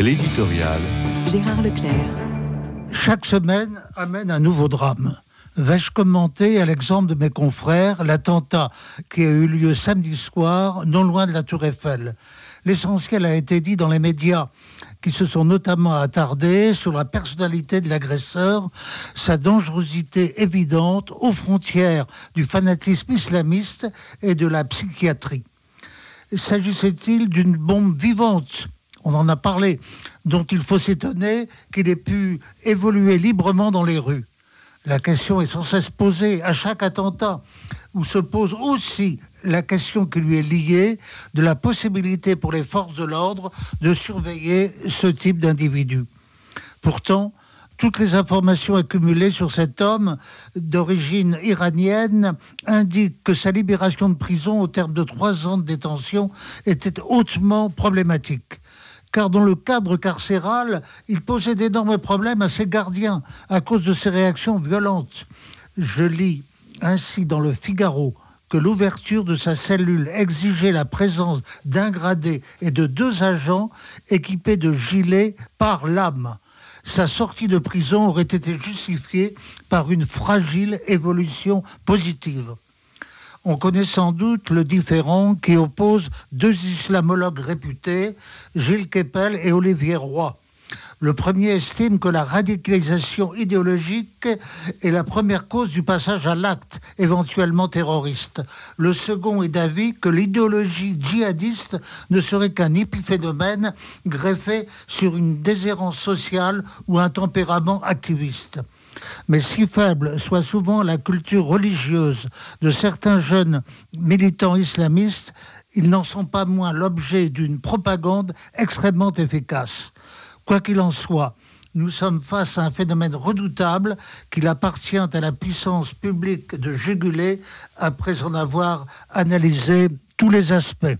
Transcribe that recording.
L'éditorial. Gérard Leclerc. Chaque semaine amène un nouveau drame. Vais-je commenter, à l'exemple de mes confrères, l'attentat qui a eu lieu samedi soir, non loin de la Tour Eiffel? L'essentiel a été dit dans les médias, qui se sont notamment attardés sur la personnalité de l'agresseur, sa dangerosité évidente aux frontières du fanatisme islamiste et de la psychiatrie. S'agissait-il d'une bombe vivante? On en a parlé, dont il faut s'étonner qu'il ait pu évoluer librement dans les rues. La question est sans cesse posée à chaque attentat, où se pose aussi la question qui lui est liée de la possibilité pour les forces de l'ordre de surveiller ce type d'individu. Pourtant, toutes les informations accumulées sur cet homme d'origine iranienne indiquent que sa libération de prison au terme de trois ans de détention était hautement problématique car dans le cadre carcéral, il posait d'énormes problèmes à ses gardiens à cause de ses réactions violentes. Je lis ainsi dans le Figaro que l'ouverture de sa cellule exigeait la présence d'un gradé et de deux agents équipés de gilets par l'âme. Sa sortie de prison aurait été justifiée par une fragile évolution positive on connaît sans doute le différent qui oppose deux islamologues réputés, Gilles Keppel et Olivier Roy. Le premier estime que la radicalisation idéologique est la première cause du passage à l'acte, éventuellement terroriste. Le second est d'avis que l'idéologie djihadiste ne serait qu'un épiphénomène greffé sur une déshérence sociale ou un tempérament activiste. Mais si faible soit souvent la culture religieuse de certains jeunes militants islamistes, ils n'en sont pas moins l'objet d'une propagande extrêmement efficace. Quoi qu'il en soit, nous sommes face à un phénomène redoutable qu'il appartient à la puissance publique de juguler après en avoir analysé tous les aspects.